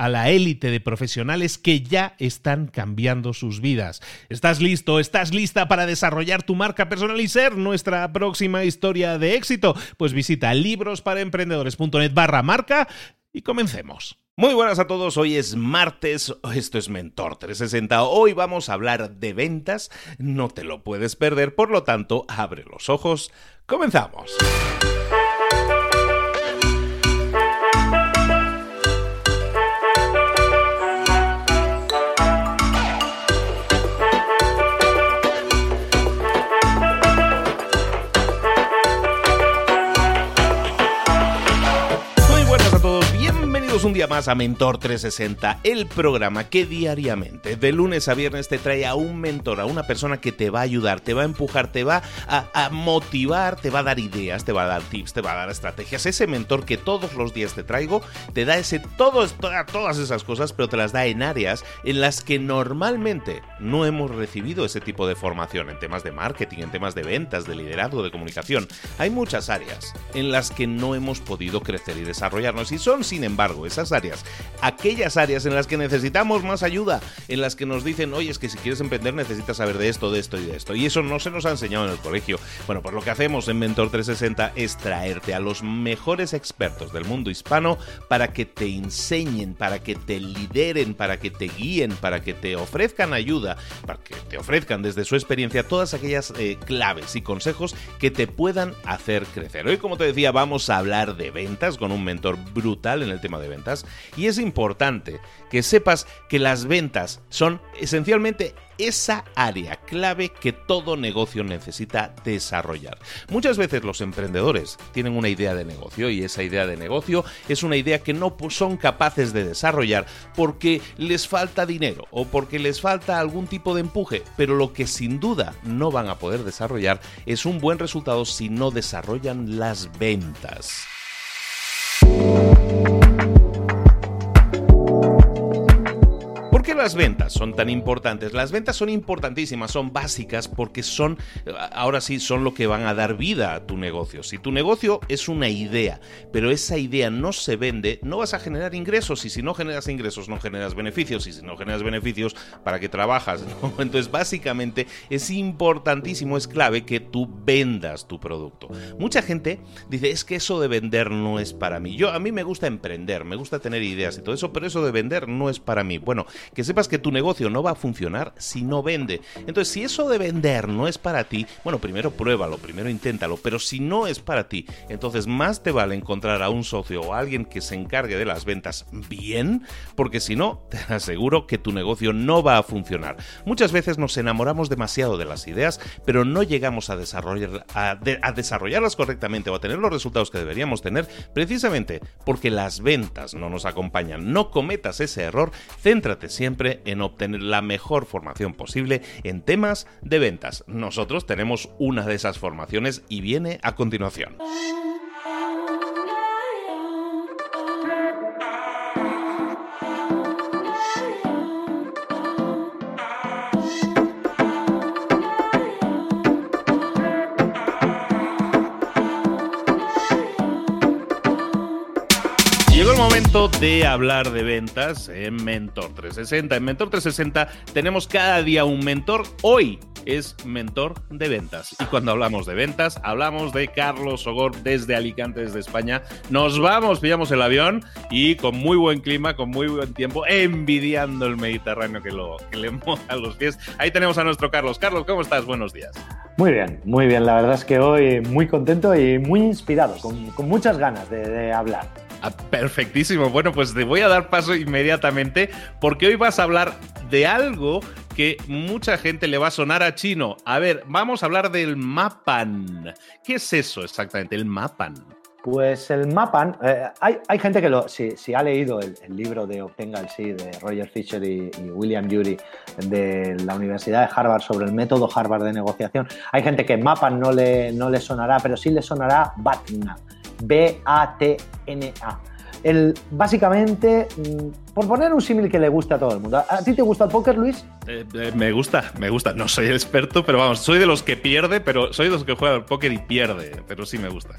a la élite de profesionales que ya están cambiando sus vidas. ¿Estás listo? ¿Estás lista para desarrollar tu marca personal y ser nuestra próxima historia de éxito? Pues visita librosparaemprendedores.net barra marca y comencemos. Muy buenas a todos, hoy es martes, esto es Mentor 360, hoy vamos a hablar de ventas, no te lo puedes perder, por lo tanto, abre los ojos, comenzamos. Un día más a Mentor 360, el programa que diariamente, de lunes a viernes, te trae a un mentor, a una persona que te va a ayudar, te va a empujar, te va a, motivar, te va a dar ideas, te va a dar tips, te va a dar estrategias. Ese mentor que todos los días te traigo, te da ese todo, todas esas cosas, pero te las da en áreas en las que normalmente no hemos recibido ese tipo de formación, en temas de marketing, en temas de ventas, de liderazgo, de comunicación. Hay muchas áreas en las que no hemos podido crecer y desarrollarnos y son, sin embargo, esas áreas, aquellas áreas en las que necesitamos más ayuda, en las que nos dicen, oye, es que si quieres emprender necesitas saber de esto, de esto y de esto. Y eso no se nos ha enseñado en el colegio. Bueno, pues lo que hacemos en Mentor 360 es traerte a los mejores expertos del mundo hispano para que te enseñen, para que te lideren, para que te guíen, para que te ofrezcan ayuda, para que te ofrezcan desde su experiencia todas aquellas eh, claves y consejos que te puedan hacer crecer. Hoy, como te decía, vamos a hablar de ventas con un mentor brutal en el tema de ventas y es importante que sepas que las ventas son esencialmente esa área clave que todo negocio necesita desarrollar. Muchas veces los emprendedores tienen una idea de negocio y esa idea de negocio es una idea que no son capaces de desarrollar porque les falta dinero o porque les falta algún tipo de empuje, pero lo que sin duda no van a poder desarrollar es un buen resultado si no desarrollan las ventas. Las ventas son tan importantes? Las ventas son importantísimas, son básicas porque son, ahora sí, son lo que van a dar vida a tu negocio. Si tu negocio es una idea, pero esa idea no se vende, no vas a generar ingresos y si no generas ingresos no generas beneficios y si no generas beneficios, ¿para qué trabajas? Entonces, básicamente es importantísimo, es clave que tú vendas tu producto. Mucha gente dice, es que eso de vender no es para mí. Yo, a mí me gusta emprender, me gusta tener ideas y todo eso, pero eso de vender no es para mí. Bueno, que sepas que tu negocio no va a funcionar si no vende. Entonces, si eso de vender no es para ti, bueno, primero pruébalo, primero inténtalo, pero si no es para ti, entonces más te vale encontrar a un socio o a alguien que se encargue de las ventas bien, porque si no, te aseguro que tu negocio no va a funcionar. Muchas veces nos enamoramos demasiado de las ideas, pero no llegamos a, desarrollar, a, desarrollarlas correctamente o a tener los resultados que deberíamos tener, precisamente porque las ventas no nos acompañan. No cometas ese error, céntrate siempre en obtener la mejor formación posible en temas de ventas. Nosotros tenemos una de esas formaciones y viene a continuación. De hablar de ventas en Mentor 360. En Mentor 360 tenemos cada día un mentor. Hoy es mentor de ventas. Y cuando hablamos de ventas, hablamos de Carlos Sogor desde Alicante, desde España. Nos vamos, pillamos el avión y con muy buen clima, con muy buen tiempo, envidiando el Mediterráneo que, lo, que le moja los pies. Ahí tenemos a nuestro Carlos. Carlos, ¿cómo estás? Buenos días. Muy bien, muy bien. La verdad es que hoy muy contento y muy inspirado, con, muchas ganas de hablar. Ah, perfectísimo. Bueno, pues te voy a dar paso inmediatamente porque hoy vas a hablar de algo que mucha gente le va a sonar a chino. A ver, vamos a hablar del Mapan. ¿Qué es eso exactamente, el Mapan? Pues el Mapan, eh, hay, gente que lo, si, ha leído el, libro de Obtenga el Sí de Roger Fisher y, William Jury de la Universidad de Harvard sobre el método Harvard de negociación, hay gente que Mapan no le, no le sonará, pero sí le sonará BATNA B-A-T-N-A. El, básicamente, mm, por poner un símil que le guste a todo el mundo. ¿A ti te gusta el póker, Luis? Eh, eh, me gusta, me gusta. No soy experto, pero vamos, soy de los que pierde, pero soy de los que juega al póker y pierde, pero sí me gusta.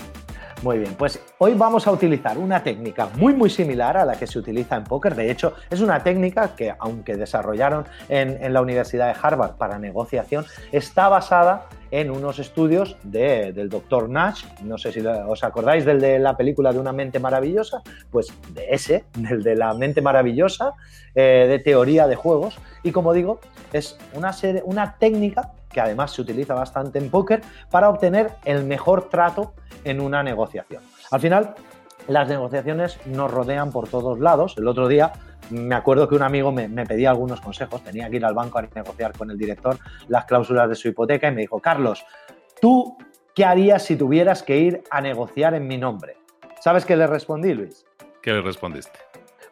Muy bien, pues hoy vamos a utilizar una técnica muy muy similar a la que se utiliza en póker. De hecho, es una técnica que, aunque desarrollaron en, la Universidad de Harvard para negociación, está basada en unos estudios del doctor Nash. No sé si os acordáis del de la película de Una mente maravillosa, pues de ese, del de la mente maravillosa, eh, de teoría de juegos. Y como digo, es una, serie, una técnica que además se utiliza bastante en póker para obtener el mejor trato en una negociación. Al final, las negociaciones nos rodean por todos lados. El otro día me acuerdo que un amigo me, pedía algunos consejos, tenía que ir al banco a negociar con el director las cláusulas de su hipoteca y me dijo, Carlos, ¿tú qué harías si tuvieras que ir a negociar en mi nombre? ¿Sabes qué le respondí, Luis? ¿Qué le respondiste?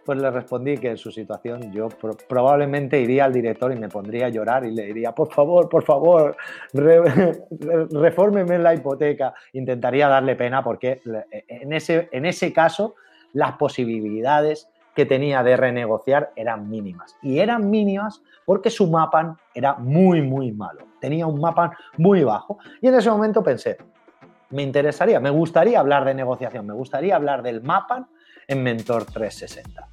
Pues le respondí que en su situación yo probablemente iría al director y me pondría a llorar y le diría, por favor, por favor, refórmeme la hipoteca. Intentaría darle pena porque en ese, en ese caso las posibilidades que tenía de renegociar eran mínimas. Y eran mínimas porque su mapan era muy, muy malo. Tenía un mapan muy bajo. Y en ese momento pensé, me interesaría, me gustaría hablar de negociación, me gustaría hablar del mapan en Mentor 360.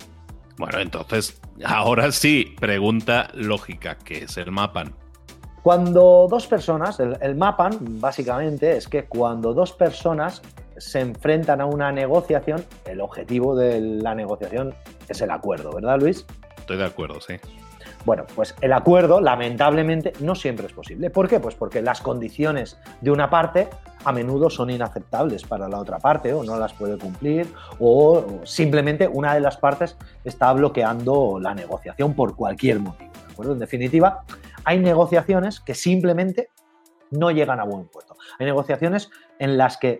Bueno, entonces, ahora sí, pregunta lógica, ¿qué es el Mapan? Cuando dos personas, el, el, Mapan básicamente es que cuando dos personas se enfrentan a una negociación, el objetivo de la negociación es el acuerdo, ¿verdad Luis? Estoy de acuerdo, sí. Bueno, pues el acuerdo, lamentablemente, no siempre es posible. ¿Por qué? Pues porque las condiciones de una parte a menudo son inaceptables para la otra parte o no las puede cumplir o simplemente una de las partes está bloqueando la negociación por cualquier motivo. ¿de acuerdo? En definitiva, hay negociaciones que simplemente no llegan a buen puerto. Hay negociaciones en las que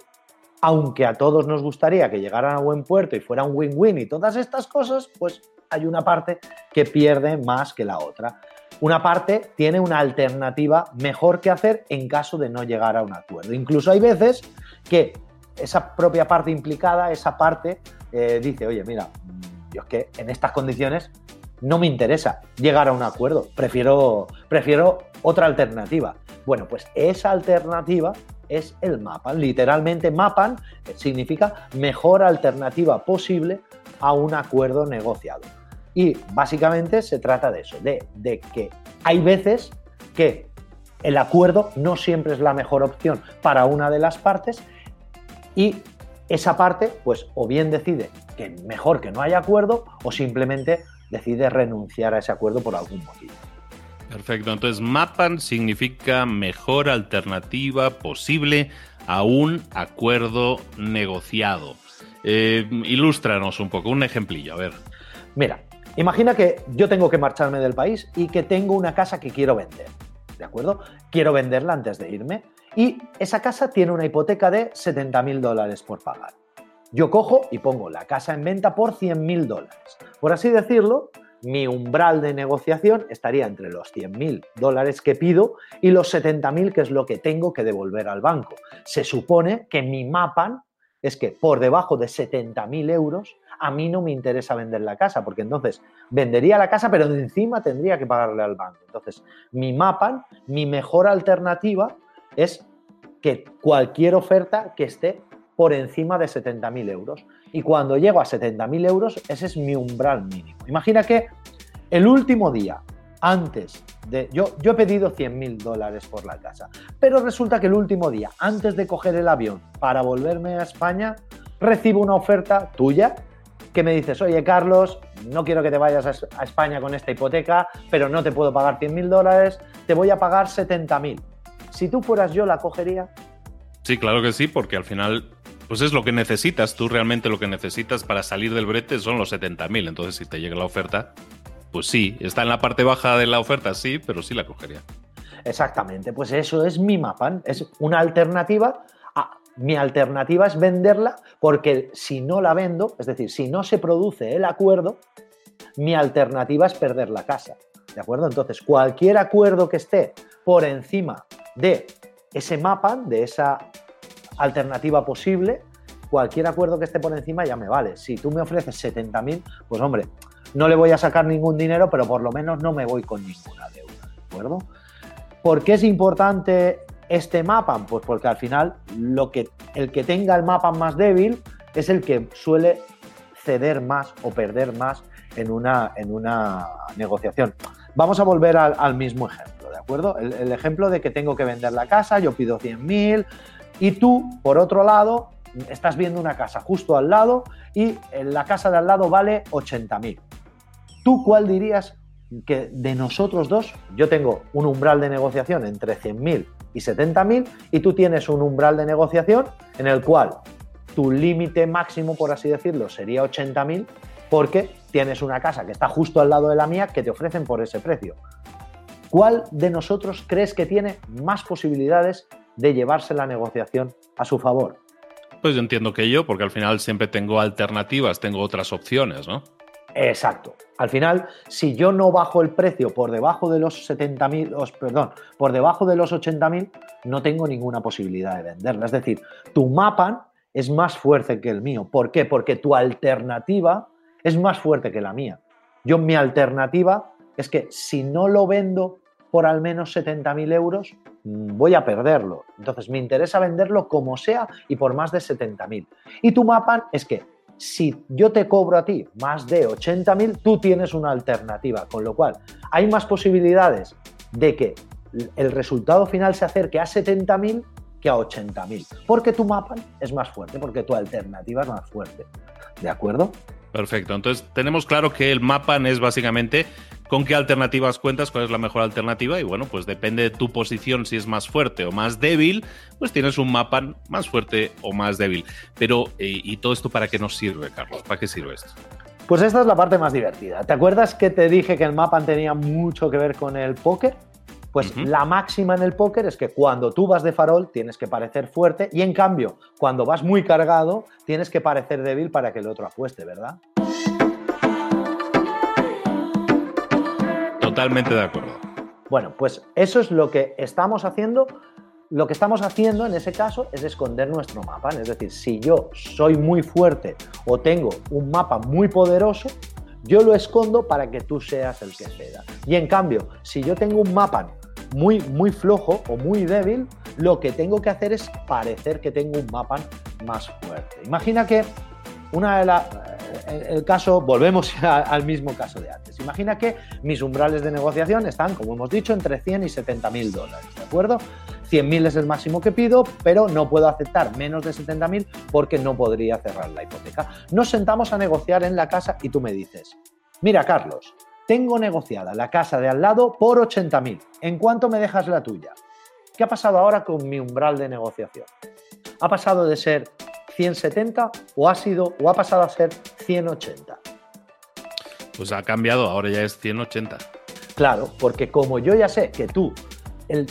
aunque a todos nos gustaría que llegaran a buen puerto y fuera un win-win y todas estas cosas, pues hay una parte que pierde más que la otra. Una parte tiene una alternativa mejor que hacer en caso de no llegar a un acuerdo. Incluso hay veces que esa propia parte implicada, esa parte, eh, dice, oye, mira, mm, yo es que en estas condiciones no me interesa llegar a un acuerdo, prefiero, prefiero otra alternativa. Bueno, pues esa alternativa es el MAPAN. Literalmente MAPAN significa mejor alternativa posible a un acuerdo negociado. Y básicamente se trata de eso, de, que hay veces que el acuerdo no siempre es la mejor opción para una de las partes y esa parte, pues o bien decide que mejor que no haya acuerdo o simplemente decide renunciar a ese acuerdo por algún motivo. Perfecto, entonces MAPAN significa mejor alternativa posible a un acuerdo negociado. Eh, ilústranos un poco, un ejemplillo, a ver. Mira, imagina que yo tengo que marcharme del país y que tengo una casa que quiero vender, ¿de acuerdo? Quiero venderla antes de irme y esa casa tiene una hipoteca de 70 mil dólares por pagar. Yo cojo y pongo la casa en venta por 100 mil dólares. Por así decirlo, mi umbral de negociación estaría entre los 100.000 dólares que pido y los 70.000 que es lo que tengo que devolver al banco. Se supone que mi mapan es que por debajo de 70.000 euros a mí no me interesa vender la casa, porque entonces vendería la casa, pero encima tendría que pagarle al banco. Entonces, mi mapan, mi mejor alternativa es que cualquier oferta que esté por encima de 70.000 euros. Y cuando llego a 70.000 euros, ese es mi umbral mínimo. Imagina que el último día, antes de... Yo, yo he pedido 100.000 dólares por la casa, pero resulta que el último día, antes de coger el avión para volverme a España, recibo una oferta tuya que me dices, oye Carlos, no quiero que te vayas a España con esta hipoteca, pero no te puedo pagar 100.000 dólares, te voy a pagar 70.000. Si tú fueras yo, ¿la cogería? Sí, claro que sí, porque al final pues es lo que necesitas. Tú realmente lo que necesitas para salir del brete son los 70.000. Entonces, si te llega la oferta, pues sí, está en la parte baja de la oferta, sí, pero sí la cogería. Exactamente, pues eso es mi mapa. Es una alternativa. mi alternativa es venderla porque si no la vendo, es decir, si no se produce el acuerdo, mi alternativa es perder la casa. ¿De acuerdo? Entonces, cualquier acuerdo que esté por encima de ese mapa, de esa alternativa posible, cualquier acuerdo que esté por encima ya me vale. Si tú me ofreces 70.000, pues hombre, no le voy a sacar ningún dinero, pero por lo menos no me voy con ninguna deuda, ¿de acuerdo? ¿Por qué es importante este mapa? Pues porque al final lo que, el que tenga el mapa más débil es el que suele ceder más o perder más en una, en una negociación. Vamos a volver al, mismo ejemplo, ¿de acuerdo? El, ejemplo de que tengo que vender la casa, yo pido 100.000, y tú, por otro lado, estás viendo una casa justo al lado y la casa de al lado vale 80.000. ¿Tú cuál dirías que de nosotros dos, yo tengo un umbral de negociación entre 100.000 y 70.000 y tú tienes un umbral de negociación en el cual tu límite máximo, por así decirlo, sería 80.000 porque tienes una casa que está justo al lado de la mía que te ofrecen por ese precio. ¿Cuál de nosotros crees que tiene más posibilidades de llevarse la negociación a su favor. Pues yo entiendo que yo, porque al final siempre tengo alternativas, tengo otras opciones, ¿no? Exacto. Al final, si yo no bajo el precio por debajo de los 70.000, perdón, por debajo de los 80.000, no tengo ninguna posibilidad de venderla. Es decir, tu mapa es más fuerte que el mío. ¿Por qué? Porque tu alternativa es más fuerte que la mía. Yo, mi alternativa es que si no lo vendo por al menos 70.000 euros, voy a perderlo. Entonces me interesa venderlo como sea y por más de 70.000. Y tu mapa es que si yo te cobro a ti más de 80.000, tú tienes una alternativa, con lo cual hay más posibilidades de que el resultado final se acerque a 70.000 que a 80.000, porque tu mapa es más fuerte, porque tu alternativa es más fuerte. ¿De acuerdo? Perfecto. Entonces tenemos claro que el mapa es básicamente con qué alternativas cuentas, cuál es la mejor alternativa y bueno, pues depende de tu posición, si es más fuerte o más débil, pues tienes un mapa más fuerte o más débil. Pero, eh, ¿y todo esto para qué nos sirve, Carlos? ¿Para qué sirve esto? Pues esta es la parte más divertida. ¿Te acuerdas que te dije que el mapa tenía mucho que ver con el póker? Pues la máxima en el póker es que cuando tú vas de farol tienes que parecer fuerte y en cambio, cuando vas muy cargado, tienes que parecer débil para que el otro apueste, ¿verdad? Totalmente de acuerdo. Bueno, pues eso es lo que estamos haciendo. Lo que estamos haciendo en ese caso es esconder nuestro mapa. Es decir, si yo soy muy fuerte o tengo un mapa muy poderoso, yo lo escondo para que tú seas el que ceda. Y en cambio, si yo tengo un mapa muy, muy flojo o muy débil, lo que tengo que hacer es parecer que tengo un mapa más fuerte. Imagina que una de las el caso, volvemos al mismo caso de antes. Imagina que mis umbrales de negociación están, como hemos dicho, entre 100 y 70 mil dólares, ¿de acuerdo? 100.000 es el máximo que pido, pero no puedo aceptar menos de 70.000 porque no podría cerrar la hipoteca. Nos sentamos a negociar en la casa y tú me dices, mira Carlos, tengo negociada la casa de al lado por 80.000. ¿En cuánto me dejas la tuya? ¿Qué ha pasado ahora con mi umbral de negociación? Ha pasado de ser 170 o ha sido o ha pasado a ser 180. Pues ha cambiado, ahora ya es 180. Claro, porque como yo ya sé que tú,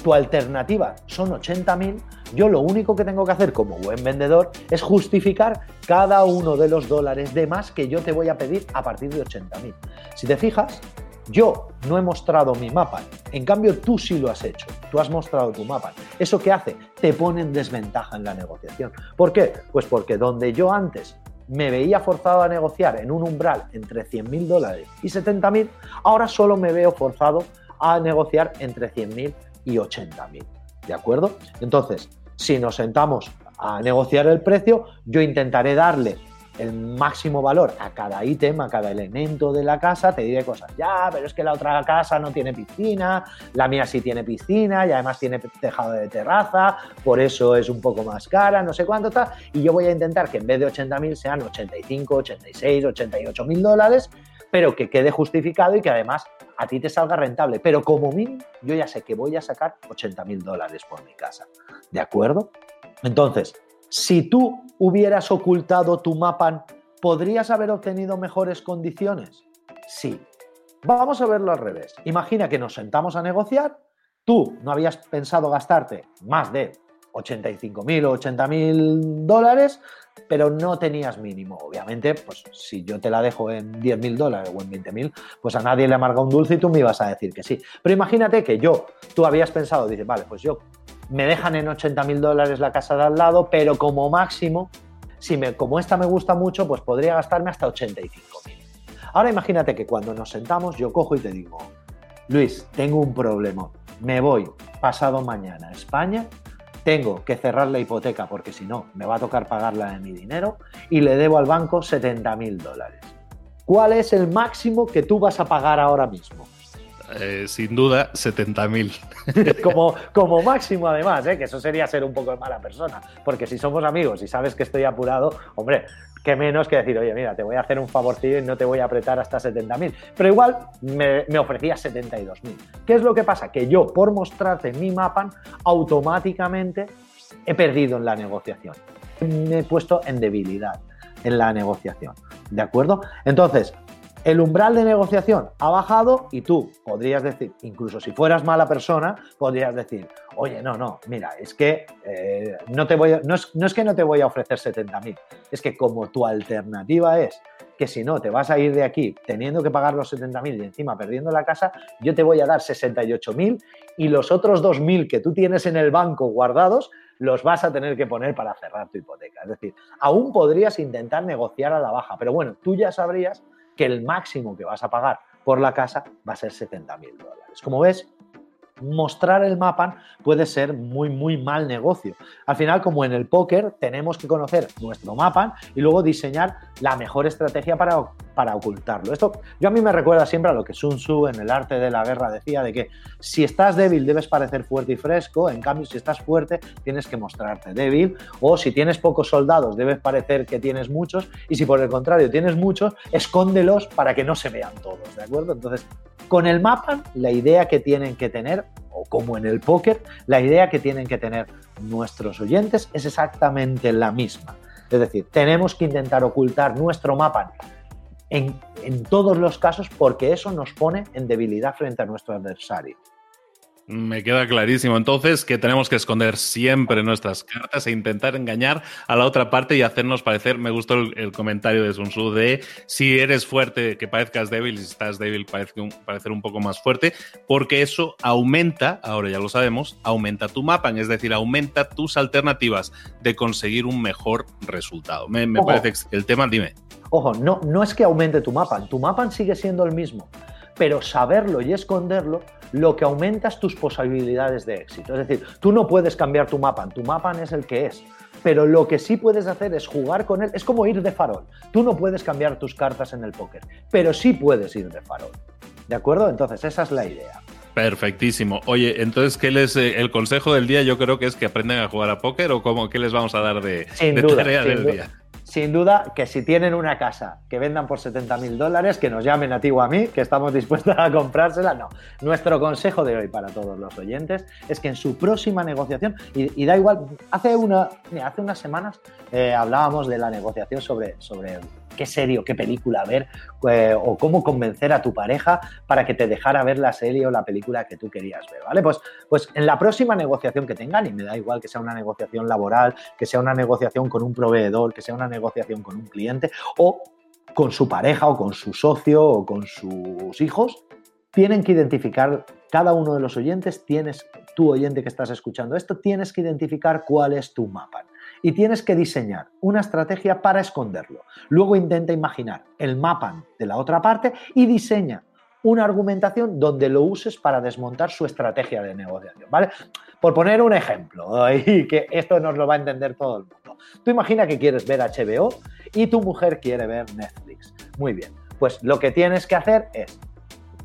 tu alternativa son 80.000, Yo lo único que tengo que hacer como buen vendedor es justificar cada uno de los dólares de más que yo te voy a pedir a partir de 80.000. Si te fijas, yo no he mostrado mi mapa, en cambio tú sí lo has hecho, tú has mostrado tu mapa. ¿Eso qué hace? Te pone en desventaja en la negociación. ¿Por qué? Pues porque donde yo antes me veía forzado a negociar en un umbral entre 100.000 dólares y 70.000, ahora solo me veo forzado a negociar entre 100.000 y 80.000. ¿De acuerdo? Entonces, si nos sentamos a negociar el precio, yo intentaré darle el máximo valor a cada ítem, a cada elemento de la casa, te diré cosas, ya, pero es que la otra casa no tiene piscina, la mía sí tiene piscina y además tiene tejado de terraza, por eso es un poco más cara, no sé cuánto está, y yo voy a intentar que en vez de 80.000 sean 85, 86, 88 mil dólares, pero que quede justificado y que además a ti te salga rentable. Pero como mínimo, yo ya sé que voy a sacar 80 mil dólares por mi casa. ¿De acuerdo? Entonces, si tú hubieras ocultado tu mapa, ¿podrías haber obtenido mejores condiciones? Sí. Vamos a verlo al revés. Imagina que nos sentamos a negociar, tú no habías pensado gastarte más de 85.000 o 80.000 dólares, pero no tenías mínimo. Obviamente, pues si yo te la dejo en 10.000 dólares o en 20.000, pues a nadie le amarga un dulce y tú me ibas a decir que sí. Pero imagínate que yo, tú habías pensado, dices, vale, pues yo me dejan en 80 mil dólares la casa de al lado, pero como máximo, si me, como esta me gusta mucho, pues podría gastarme hasta 85 mil. Ahora imagínate que cuando nos sentamos yo cojo y te digo, Luis, tengo un problema, me voy pasado mañana a España, tengo que cerrar la hipoteca porque si no me va a tocar pagarla de mi dinero y le debo al banco 70 mil dólares. ¿Cuál es el máximo que tú vas a pagar ahora mismo? Eh, sin duda, 70.000. como, como máximo, además, ¿eh? que eso sería ser un poco de mala persona. Porque si somos amigos y sabes que estoy apurado, hombre, qué menos que decir, oye, mira, te voy a hacer un favorcillo y no te voy a apretar hasta 70.000. Pero igual me, me ofrecía 72.000. ¿Qué es lo que pasa? Que yo, por mostrarte mi mapa, automáticamente he perdido en la negociación. Me he puesto en debilidad en la negociación. ¿De acuerdo? Entonces, el umbral de negociación ha bajado y tú podrías decir, incluso si fueras mala persona, podrías decir, oye, no, no, mira, es que eh, no, te voy no, es, que no te voy a ofrecer 70.000, es que como tu alternativa es que si no te vas a ir de aquí teniendo que pagar los 70.000 y encima perdiendo la casa, yo te voy a dar 68.000 y los otros 2.000 que tú tienes en el banco guardados los vas a tener que poner para cerrar tu hipoteca. Es decir, aún podrías intentar negociar a la baja, pero bueno, tú ya sabrías que el máximo que vas a pagar por la casa va a ser 70 mil dólares. Como ves, mostrar el mapa puede ser muy, muy mal negocio. Al final, como en el póker, tenemos que conocer nuestro mapa y luego diseñar la mejor estrategia para, para ocultarlo. Esto yo a mí me recuerda siempre a lo que Sun Tzu en el arte de la guerra decía, de que si estás débil debes parecer fuerte y fresco, en cambio si estás fuerte tienes que mostrarte débil, o si tienes pocos soldados debes parecer que tienes muchos, y si por el contrario tienes muchos, escóndelos para que no se vean todos, ¿de acuerdo? Entonces, con el mapa, la idea que tienen que tener, o como en el póker, la idea que tienen que tener nuestros oyentes es exactamente la misma. Es decir, tenemos que intentar ocultar nuestro mapa en, todos los casos porque eso nos pone en debilidad frente a nuestro adversario. Me queda clarísimo. Entonces, que tenemos que esconder siempre nuestras cartas e intentar engañar a la otra parte y hacernos parecer. Me gustó el, comentario de Sun Tzu de si eres fuerte, que parezcas débil, y si estás débil, parece un, parecer un poco más fuerte, porque eso aumenta, ahora ya lo sabemos, aumenta tu mapa, es decir, aumenta tus alternativas de conseguir un mejor resultado. Me, me parece el tema, dime. Ojo, no, no es que aumente tu mapa, tu mapa sigue siendo el mismo pero saberlo y esconderlo, lo que aumenta es tus posibilidades de éxito. Es decir, tú no puedes cambiar tu mapa, tu mapa es el que es. Pero lo que sí puedes hacer es jugar con él. Es como ir de farol. Tú no puedes cambiar tus cartas en el póker, pero sí puedes ir de farol. ¿De acuerdo? Entonces, esa es la idea. Perfectísimo. Oye, entonces, ¿qué les, eh, el consejo del día yo creo que es que aprendan a jugar a póker o cómo, qué les vamos a dar de, tarea del día? Sin duda que si tienen una casa que vendan por 70 mil dólares, que nos llamen a ti o a mí, que estamos dispuestos a comprársela. No, nuestro consejo de hoy para todos los oyentes es que en su próxima negociación, y, da igual, hace, una, hace unas semanas eh, hablábamos de la negociación sobre, sobre qué serie o qué película ver eh, o cómo convencer a tu pareja para que te dejara ver la serie o la película que tú querías ver, ¿vale? Pues, pues en la próxima negociación que tengan, y me da igual que sea una negociación laboral, que sea una negociación con un proveedor, que sea una negociación con un cliente o con su pareja o con su socio o con sus hijos, tienen que identificar, cada uno de los oyentes, tienes, tú oyente que estás escuchando esto, tienes que identificar cuál es tu mapa y tienes que diseñar una estrategia para esconderlo. Luego intenta imaginar el mapa de la otra parte y diseña una argumentación donde lo uses para desmontar su estrategia de negociación, ¿vale? Por poner un ejemplo, y que esto nos lo va a entender todo el mundo. Tú imagina que quieres ver HBO y tu mujer quiere ver Netflix. Muy bien, pues lo que tienes que hacer es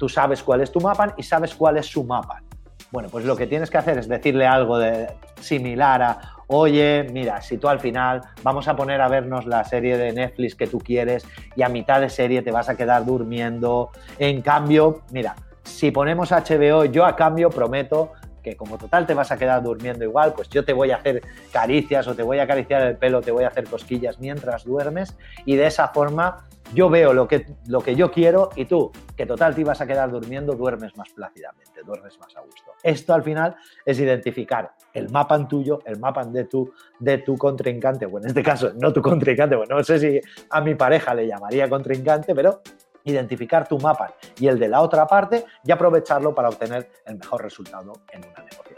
Tú sabes cuál es tu mapa y sabes cuál es su mapa. Bueno, pues lo que tienes que hacer es decirle algo de, similar a, oye, mira, si tú al final vamos a poner a vernos la serie de Netflix que tú quieres y a mitad de serie te vas a quedar durmiendo. En cambio, mira, si ponemos HBO, yo a cambio prometo que como total te vas a quedar durmiendo igual, pues yo te voy a hacer caricias o te voy a acariciar el pelo, te voy a hacer cosquillas mientras duermes y de esa forma yo veo lo que, lo que yo quiero y tú, que total te ibas a quedar durmiendo, duermes más plácidamente, duermes más a gusto. Esto al final es identificar el mapa tuyo, el mapa de tu, de tu contrincante, o en este caso no tu contrincante, bueno, no sé si a mi pareja le llamaría contrincante, pero identificar tu mapa y el de la otra parte y aprovecharlo para obtener el mejor resultado en una negociación.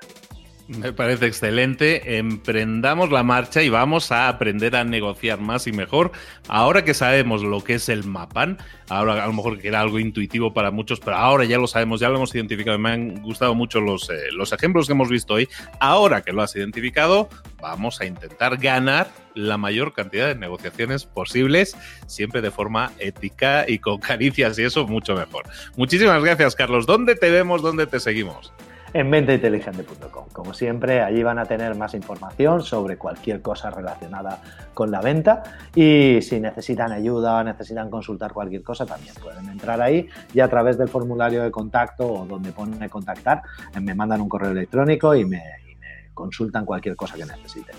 Me parece excelente. Emprendamos la marcha y vamos a aprender a negociar más y mejor. Ahora que sabemos lo que es el Mapan, ahora a lo mejor que era algo intuitivo para muchos, pero ahora ya lo sabemos, ya lo hemos identificado. Me han gustado mucho los, eh, los ejemplos que hemos visto hoy. Ahora que lo has identificado, vamos a intentar ganar la mayor cantidad de negociaciones posibles, siempre de forma ética y con caricias y eso mucho mejor. Muchísimas gracias, Carlos. ¿Dónde te vemos? ¿Dónde te seguimos? En menteinteligente.com. Como siempre, allí van a tener más información sobre cualquier cosa relacionada con la venta y si necesitan ayuda necesitan consultar cualquier cosa, también pueden entrar ahí y a través del formulario de contacto o donde pone contactar, me mandan un correo electrónico y me, y me consultan cualquier cosa que necesiten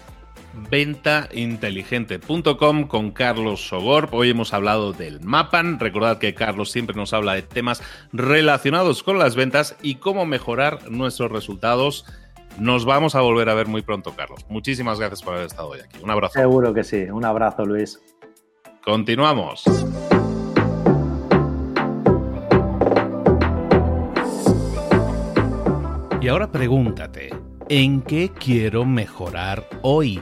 ventainteligente.com con Carlos Sogor. Hoy hemos hablado del Mapan. Recordad que Carlos siempre nos habla de temas relacionados con las ventas y cómo mejorar nuestros resultados. Nos vamos a volver a ver muy pronto, Carlos. Muchísimas gracias por haber estado hoy aquí. Un abrazo. Seguro que sí. Un abrazo, Luis. Continuamos. Y ahora pregúntate, ¿en qué quiero mejorar hoy?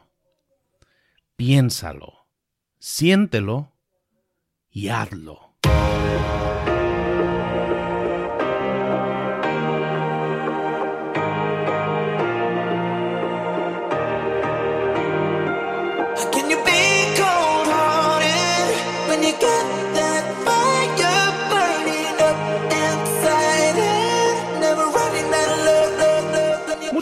piénsalo, siéntelo y hazlo.